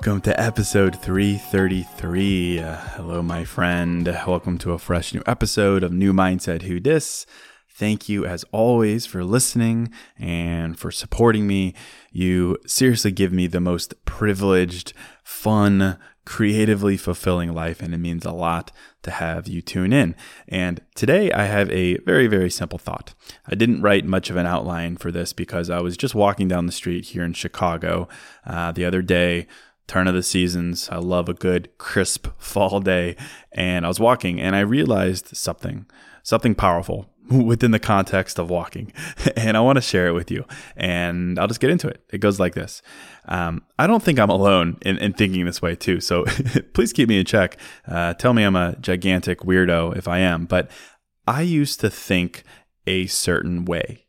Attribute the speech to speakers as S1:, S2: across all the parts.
S1: Welcome to episode 333. Uh, hello, my friend. Welcome to a fresh new episode of New Mindset Who Dis. Thank you, as always, for listening and for supporting me. You seriously give me the most privileged, fun, creatively fulfilling life, and it means a lot to have you tune in. And today I have a very, very simple thought. I didn't write much of an outline for this because I was just walking down the street here in Chicago uh, the other day. Turn of the seasons. I love a good crisp fall day. And I was walking and I realized something, something powerful within the context of walking. And I want to share it with you. And I'll just get into it. It goes like this um, I don't think I'm alone in, in thinking this way, too. So please keep me in check. Uh, tell me I'm a gigantic weirdo if I am. But I used to think a certain way.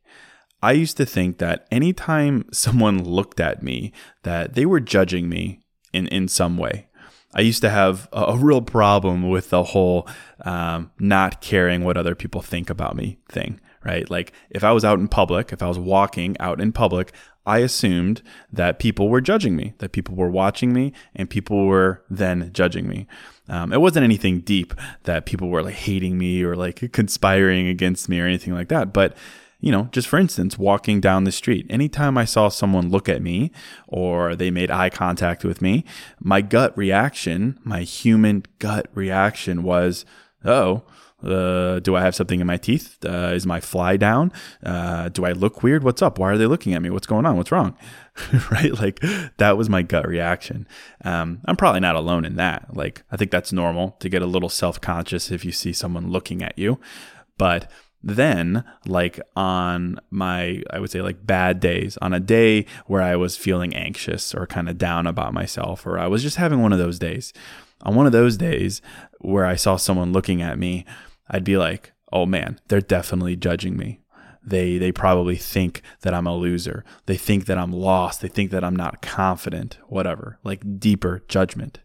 S1: I used to think that anytime someone looked at me, that they were judging me in, in some way. I used to have a, real problem with the whole um, not caring what other people think about me thing, right? Like if I was out in public, if I was walking out in public, I assumed that people were judging me, that people were watching me, and people were then judging me. Um, it wasn't anything deep that people were like hating me or like conspiring against me or anything like that, but you know, just for instance, walking down the street, anytime I saw someone look at me or they made eye contact with me, my gut reaction, my human gut reaction was, oh, uh, do I have something in my teeth? Uh, is my fly down? Uh, do I look weird? What's up? Why are they looking at me? What's going on? What's wrong? right? Like that was my gut reaction. Um, I'm probably not alone in that. Like I think that's normal to get a little self conscious if you see someone looking at you. But then like on my i would say like bad days on a day where i was feeling anxious or kind of down about myself or i was just having one of those days. On one of those days where i saw someone looking at me i'd be like oh man they're definitely judging me. They they probably think that i'm a loser. They think that i'm lost. They think that i'm not confident whatever like deeper judgment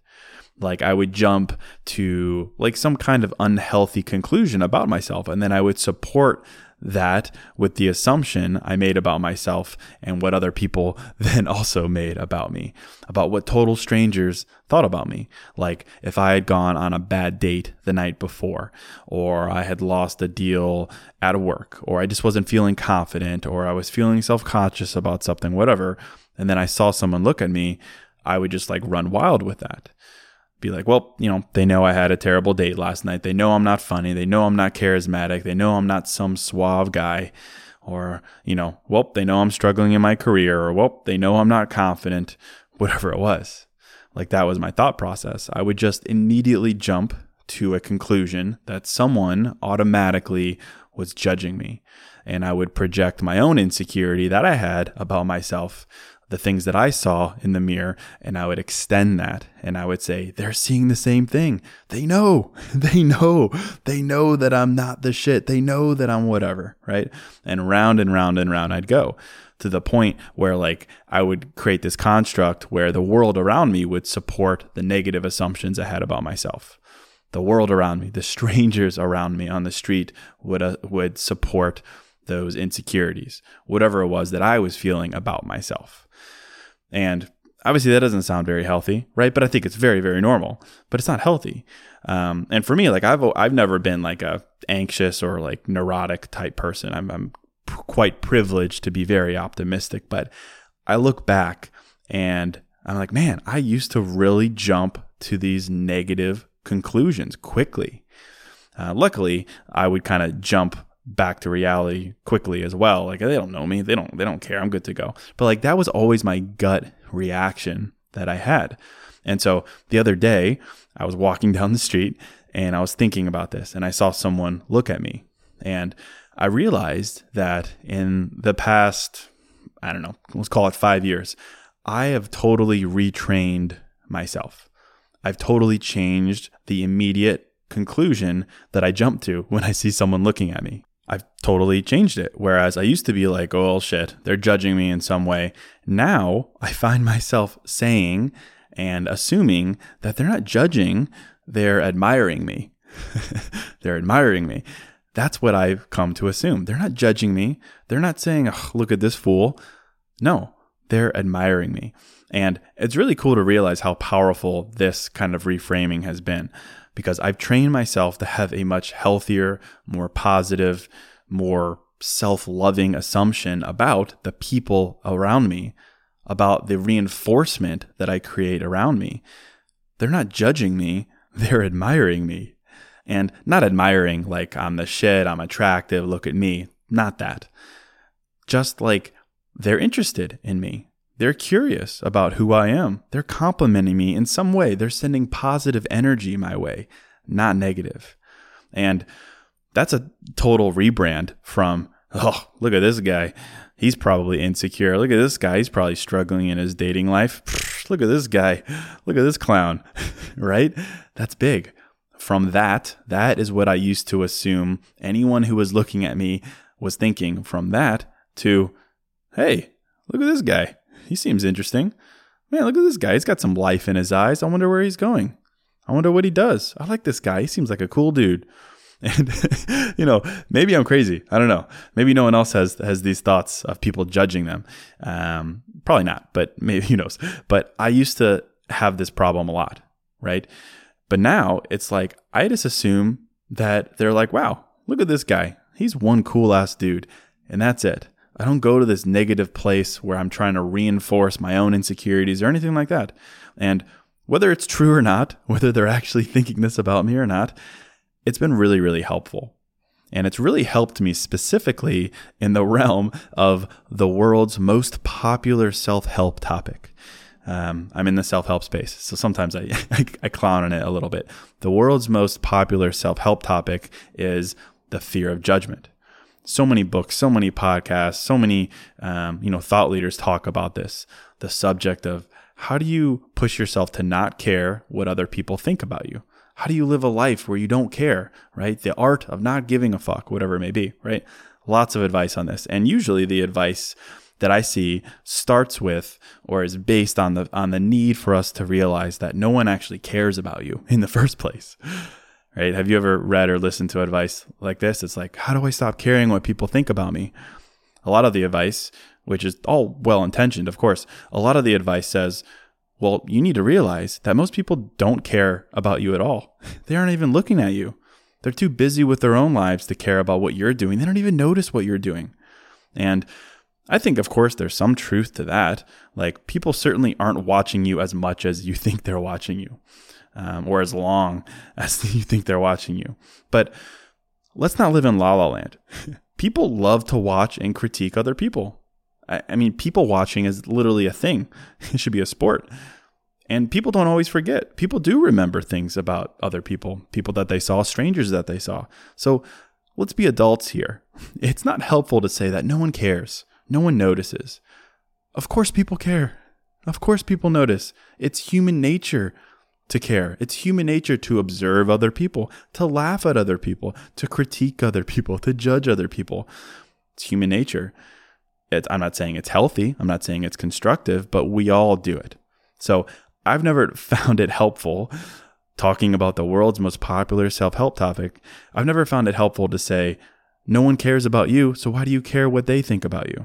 S1: like I would jump to like some kind of unhealthy conclusion about myself and then I would support that with the assumption I made about myself and what other people then also made about me, about what total strangers thought about me. Like if I had gone on a bad date the night before, or I had lost a deal at work, or I just wasn't feeling confident, or I was feeling self conscious about something, whatever, and then I saw someone look at me, I would just like run wild with that be like, well, you know, they know I had a terrible date last night. They know I'm not funny. They know I'm not charismatic. They know I'm not some suave guy. Or, you know, well, they know I'm struggling in my career. Or, well, they know I'm not confident. Whatever it was. Like that was my thought process. I would just immediately jump to a conclusion that someone automatically was judging me. And I would project my own insecurity that I had about myself, the things that I saw in the mirror, and I would extend that. And I would say, they're seeing the same thing. They know, they know, they know that I'm not the shit. They know that I'm whatever, right? And round and round and round I'd go to the point where like I would create this construct where the world around me would support the negative assumptions I had about myself. The world around me, the strangers around me on the street would uh, would support those insecurities, whatever it was that I was feeling about myself. And obviously that doesn't sound very healthy, right? But I think it's very, very normal. But it's not healthy. Um, and for me, like I've I've never been like a anxious or like neurotic type person. I'm, I'm quite privileged to be very optimistic. But I look back and I'm like, man, I used to really jump to these negative conclusions quickly. Uh, luckily, I would kind of jump back to reality quickly as well. Like they don't know me, they don't they don't care. I'm good to go. But like that was always my gut reaction that I had. And so the other day, I was walking down the street and I was thinking about this and I saw someone look at me. And I realized that in the past, I don't know, let's call it five years, I have totally retrained myself. I've totally changed the immediate conclusion that I jump to when I see someone looking at me. I've totally changed it. Whereas I used to be like, oh, shit, they're judging me in some way. Now I find myself saying and assuming that they're not judging, they're admiring me. they're admiring me. That's what I've come to assume. They're not judging me. They're not saying, oh, look at this fool. No, they're admiring me. And it's really cool to realize how powerful this kind of reframing has been because I've trained myself to have a much healthier, more positive, more self loving assumption about the people around me, about the reinforcement that I create around me. They're not judging me, they're admiring me and not admiring like I'm the shit, I'm attractive, look at me. Not that. Just like they're interested in me. They're curious about who I am. They're complimenting me in some way. They're sending positive energy my way, not negative. And that's a total rebrand from, oh, look at this guy. He's probably insecure. Look at this guy. He's probably struggling in his dating life. Look at this guy. Look at this clown, right? That's big from that, that is what I used to assume anyone who was looking at me was thinking from that to, hey, look at this guy. He seems interesting. Man, look at this guy. He's got some life in his eyes. I wonder where he's going. I wonder what he does. I like this guy. He seems like a cool dude. And you know, maybe I'm crazy. I don't know. Maybe no one else has has these thoughts of people judging them. Um, probably not, but maybe who knows. But I used to have this problem a lot, right? But now it's like, I just assume that they're like, wow, look at this guy. He's one cool ass dude. And that's it. I don't go to this negative place where I'm trying to reinforce my own insecurities or anything like that. And whether it's true or not, whether they're actually thinking this about me or not, it's been really, really helpful. And it's really helped me specifically in the realm of the world's most popular self help topic. Um, I'm in the self help space, so sometimes I, I, clown on it a little bit. The world's most popular self help topic is the fear of judgment. So many books, so many podcasts, so many um, you know thought leaders talk about this. The subject of how do you push yourself to not care what other people think about you? How do you live a life where you don't care, right? The art of not giving a fuck, whatever it may be, right? Lots of advice on this. And usually the advice that I see starts with or is based on the on the need for us to realize that no one actually cares about you in the first place. Right? Have you ever read or listened to advice like this? It's like, how do I stop caring what people think about me? A lot of the advice, which is all well intentioned, of course, a lot of the advice says, well, you need to realize that most people don't care about you at all. They aren't even looking at you. They're too busy with their own lives to care about what you're doing. They don't even notice what you're doing. And I think, of course, there's some truth to that. Like, people certainly aren't watching you as much as you think they're watching you, um, or as long as you think they're watching you. But let's not live in la la land. people love to watch and critique other people. I, I mean, people watching is literally a thing, it should be a sport. And people don't always forget. People do remember things about other people, people that they saw, strangers that they saw. So let's be adults here. It's not helpful to say that no one cares, no one notices. Of course, people care. Of course, people notice. It's human nature to care. It's human nature to observe other people, to laugh at other people, to critique other people, to judge other people. It's human nature. It's, I'm not saying it's healthy, I'm not saying it's constructive, but we all do it. So I've never found it helpful talking about the world's most popular self help topic. I've never found it helpful to say, no one cares about you, so why do you care what they think about you?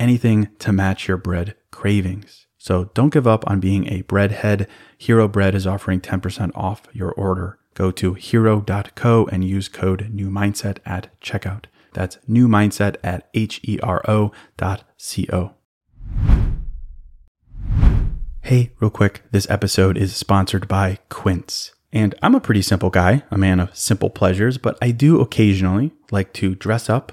S2: anything to match your bread cravings. So don't give up on being a breadhead. Hero Bread is offering 10% off your order. Go to hero.co and use code new mindset at checkout. That's new mindset at H E R O dot C O. Hey, real quick, this episode is sponsored by Quince. And I'm a pretty simple guy, a man of simple pleasures, but I do occasionally like to dress up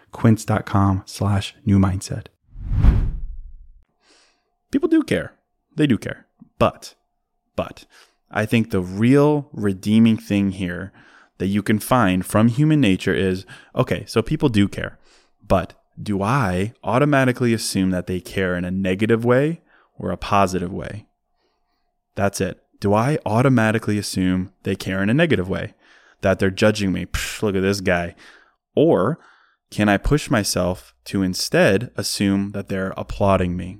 S2: quince.com slash new mindset.
S1: People do care. They do care. But, but I think the real redeeming thing here that you can find from human nature is okay, so people do care. But do I automatically assume that they care in a negative way or a positive way? That's it. Do I automatically assume they care in a negative way? That they're judging me? Psh, look at this guy. Or can I push myself to instead assume that they're applauding me,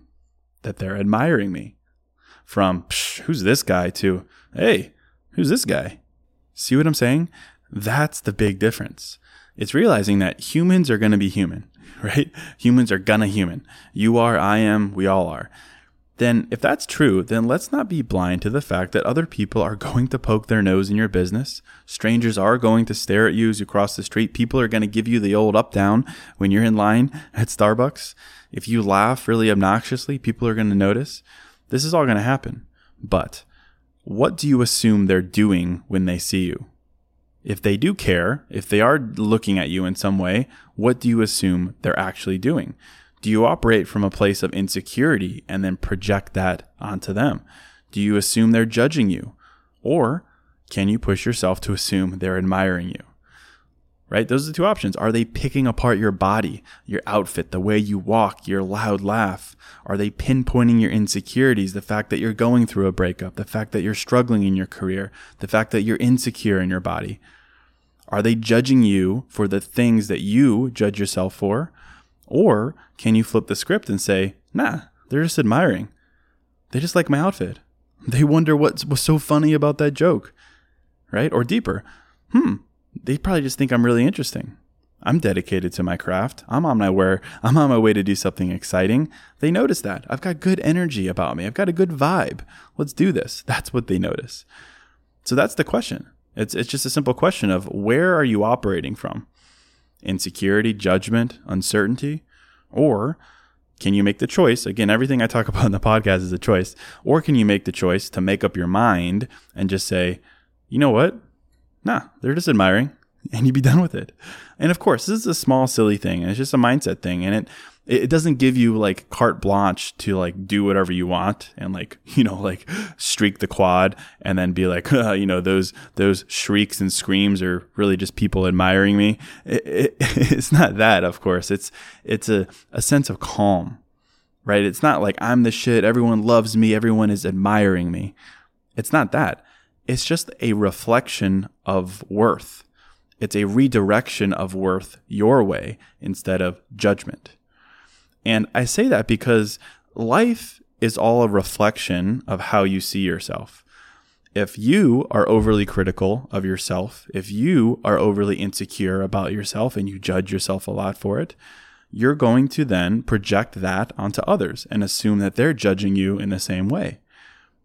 S1: that they're admiring me? From, who's this guy to, hey, who's this guy? See what I'm saying? That's the big difference. It's realizing that humans are going to be human, right? Humans are gonna human. You are, I am, we all are then if that's true, then let's not be blind to the fact that other people are going to poke their nose in your business. Strangers are going to stare at you as you cross the street. People are going to give you the old up down when you're in line at Starbucks. If you laugh really obnoxiously, people are going to notice. This is all going to happen. But what do you assume they're doing when they see you? If they do care, if they are looking at you in some way, what do you assume they're actually doing? Do you operate from a place of insecurity and then project that onto them? Do you assume they're judging you? Or can you push yourself to assume they're admiring you? Right? Those are the two options. Are they picking apart your body, your outfit, the way you walk, your loud laugh? Are they pinpointing your insecurities, the fact that you're going through a breakup, the fact that you're struggling in your career, the fact that you're insecure in your body? Are they judging you for the things that you judge yourself for? Or can you flip the script and say, nah, they're just admiring. They just like my outfit. They wonder what was so funny about that joke, right? Or deeper, hmm, they probably just think I'm really interesting. I'm dedicated to my craft. I'm on my way. I'm on my way to do something exciting. They notice that. I've got good energy about me. I've got a good vibe. Let's do this. That's what they notice. So that's the question. It's it's just a simple question of where are you operating from? Insecurity, judgment, uncertainty, or can you make the choice? Again, everything I talk about in the podcast is a choice. Or can you make the choice to make up your mind and just say, you know what? Nah, they're just admiring and you'd be done with it. And of course, this is a small, silly thing. And it's just a mindset thing. And it, it doesn't give you like carte blanche to like do whatever you want and like, you know, like streak the quad and then be like, uh, you know, those, those shrieks and screams are really just people admiring me. It, it, it's not that, of course. It's, it's a, a sense of calm, right? It's not like I'm the shit. Everyone loves me. Everyone is admiring me. It's not that. It's just a reflection of worth. It's a redirection of worth your way instead of judgment. And I say that because life is all a reflection of how you see yourself. If you are overly critical of yourself, if you are overly insecure about yourself and you judge yourself a lot for it, you're going to then project that onto others and assume that they're judging you in the same way.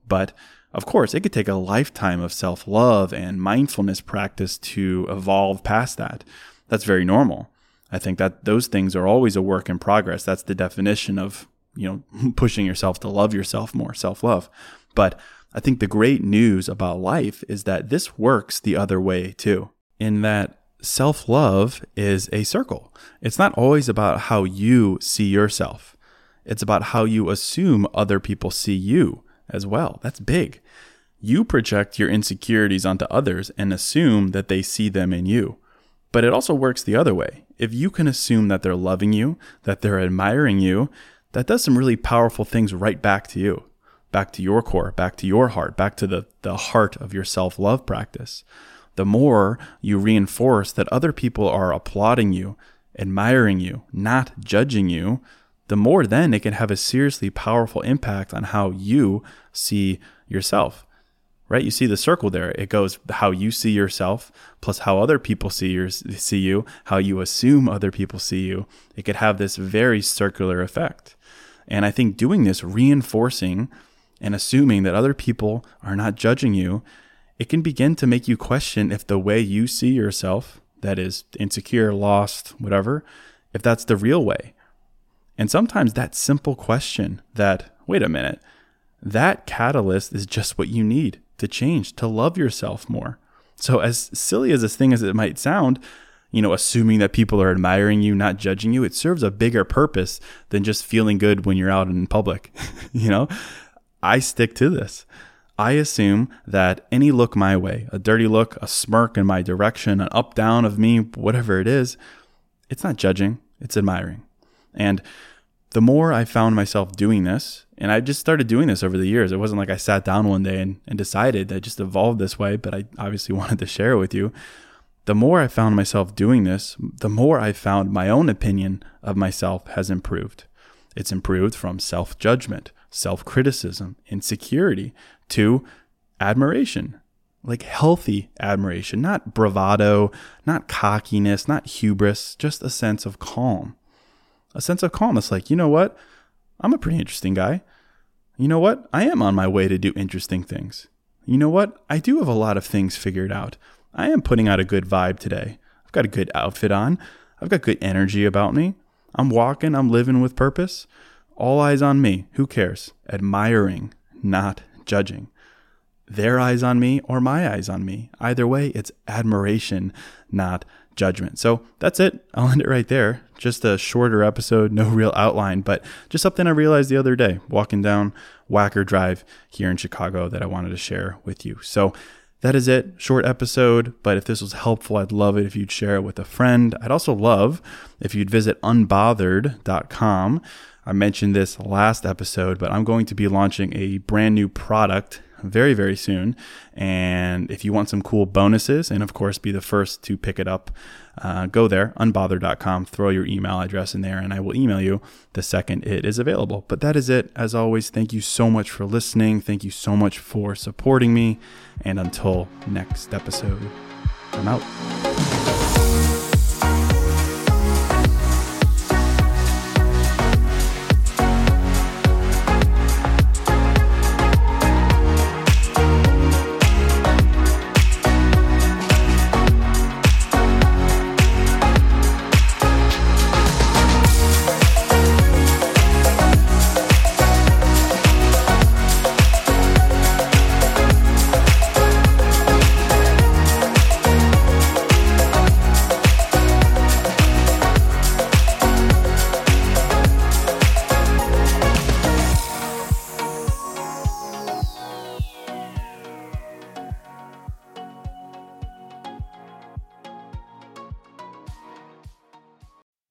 S1: But of course, it could take a lifetime of self love and mindfulness practice to evolve past that. That's very normal. I think that those things are always a work in progress. That's the definition of, you know, pushing yourself to love yourself more, self love. But I think the great news about life is that this works the other way too, in that self love is a circle. It's not always about how you see yourself, it's about how you assume other people see you as well. That's big. You project your insecurities onto others and assume that they see them in you. But it also works the other way. If you can assume that they're loving you, that they're admiring you, that does some really powerful things right back to you, back to your core, back to your heart, back to the, the heart of your self love practice. The more you reinforce that other people are applauding you, admiring you, not judging you, the more then it can have a seriously powerful impact on how you see yourself. Right? You see the circle there. It goes how you see yourself plus how other people see your, see you, how you assume other people see you. It could have this very circular effect. And I think doing this, reinforcing and assuming that other people are not judging you, it can begin to make you question if the way you see yourself, that is insecure, lost, whatever, if that's the real way and sometimes that simple question that, wait a minute, that catalyst is just what you need to change, to love yourself more. So, as silly as this thing as it might sound, you know, assuming that people are admiring you, not judging you, it serves a bigger purpose than just feeling good when you're out in public. you know, I stick to this. I assume that any look my way, a dirty look, a smirk in my direction, an up down of me, whatever it is, it's not judging, it's admiring. And the more I found myself doing this, and I just started doing this over the years. It wasn't like I sat down one day and, and decided that just evolved this way, but I obviously wanted to share it with you. The more I found myself doing this, the more I found my own opinion of myself has improved. It's improved from self judgment, self criticism, insecurity to admiration, like healthy admiration, not bravado, not cockiness, not hubris, just a sense of calm a sense of calmness like, you know what? I'm a pretty interesting guy. You know what? I am on my way to do interesting things. You know what? I do have a lot of things figured out. I am putting out a good vibe today. I've got a good outfit on. I've got good energy about me. I'm walking, I'm living with purpose. All eyes on me. Who cares? Admiring, not judging. Their eyes on me or my eyes on me. Either way, it's admiration, not judgment. So that's it. I'll end it right there. Just a shorter episode, no real outline, but just something I realized the other day walking down Wacker Drive here in Chicago that I wanted to share with you. So that is it. Short episode, but if this was helpful, I'd love it if you'd share it with a friend. I'd also love if you'd visit unbothered.com. I mentioned this last episode, but I'm going to be launching a brand new product very, very soon. And if you want some cool bonuses and, of course, be the first to pick it up, uh, go there, unbothered.com, throw your email address in there, and I will email you the second it is available. But that is it. As always, thank you so much for listening. Thank you so much for supporting me. And until next episode, I'm out.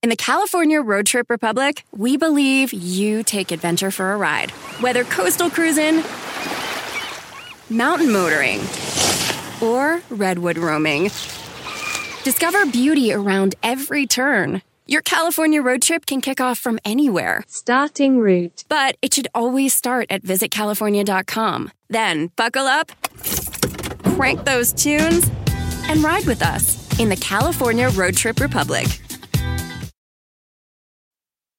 S3: In the California Road Trip Republic, we believe you take adventure for a ride. Whether coastal cruising, mountain motoring, or redwood roaming, discover beauty around every turn. Your California road trip can kick off from anywhere.
S4: Starting route.
S3: But it should always start at visitcalifornia.com. Then buckle up, crank those tunes, and ride with us in the California Road Trip Republic.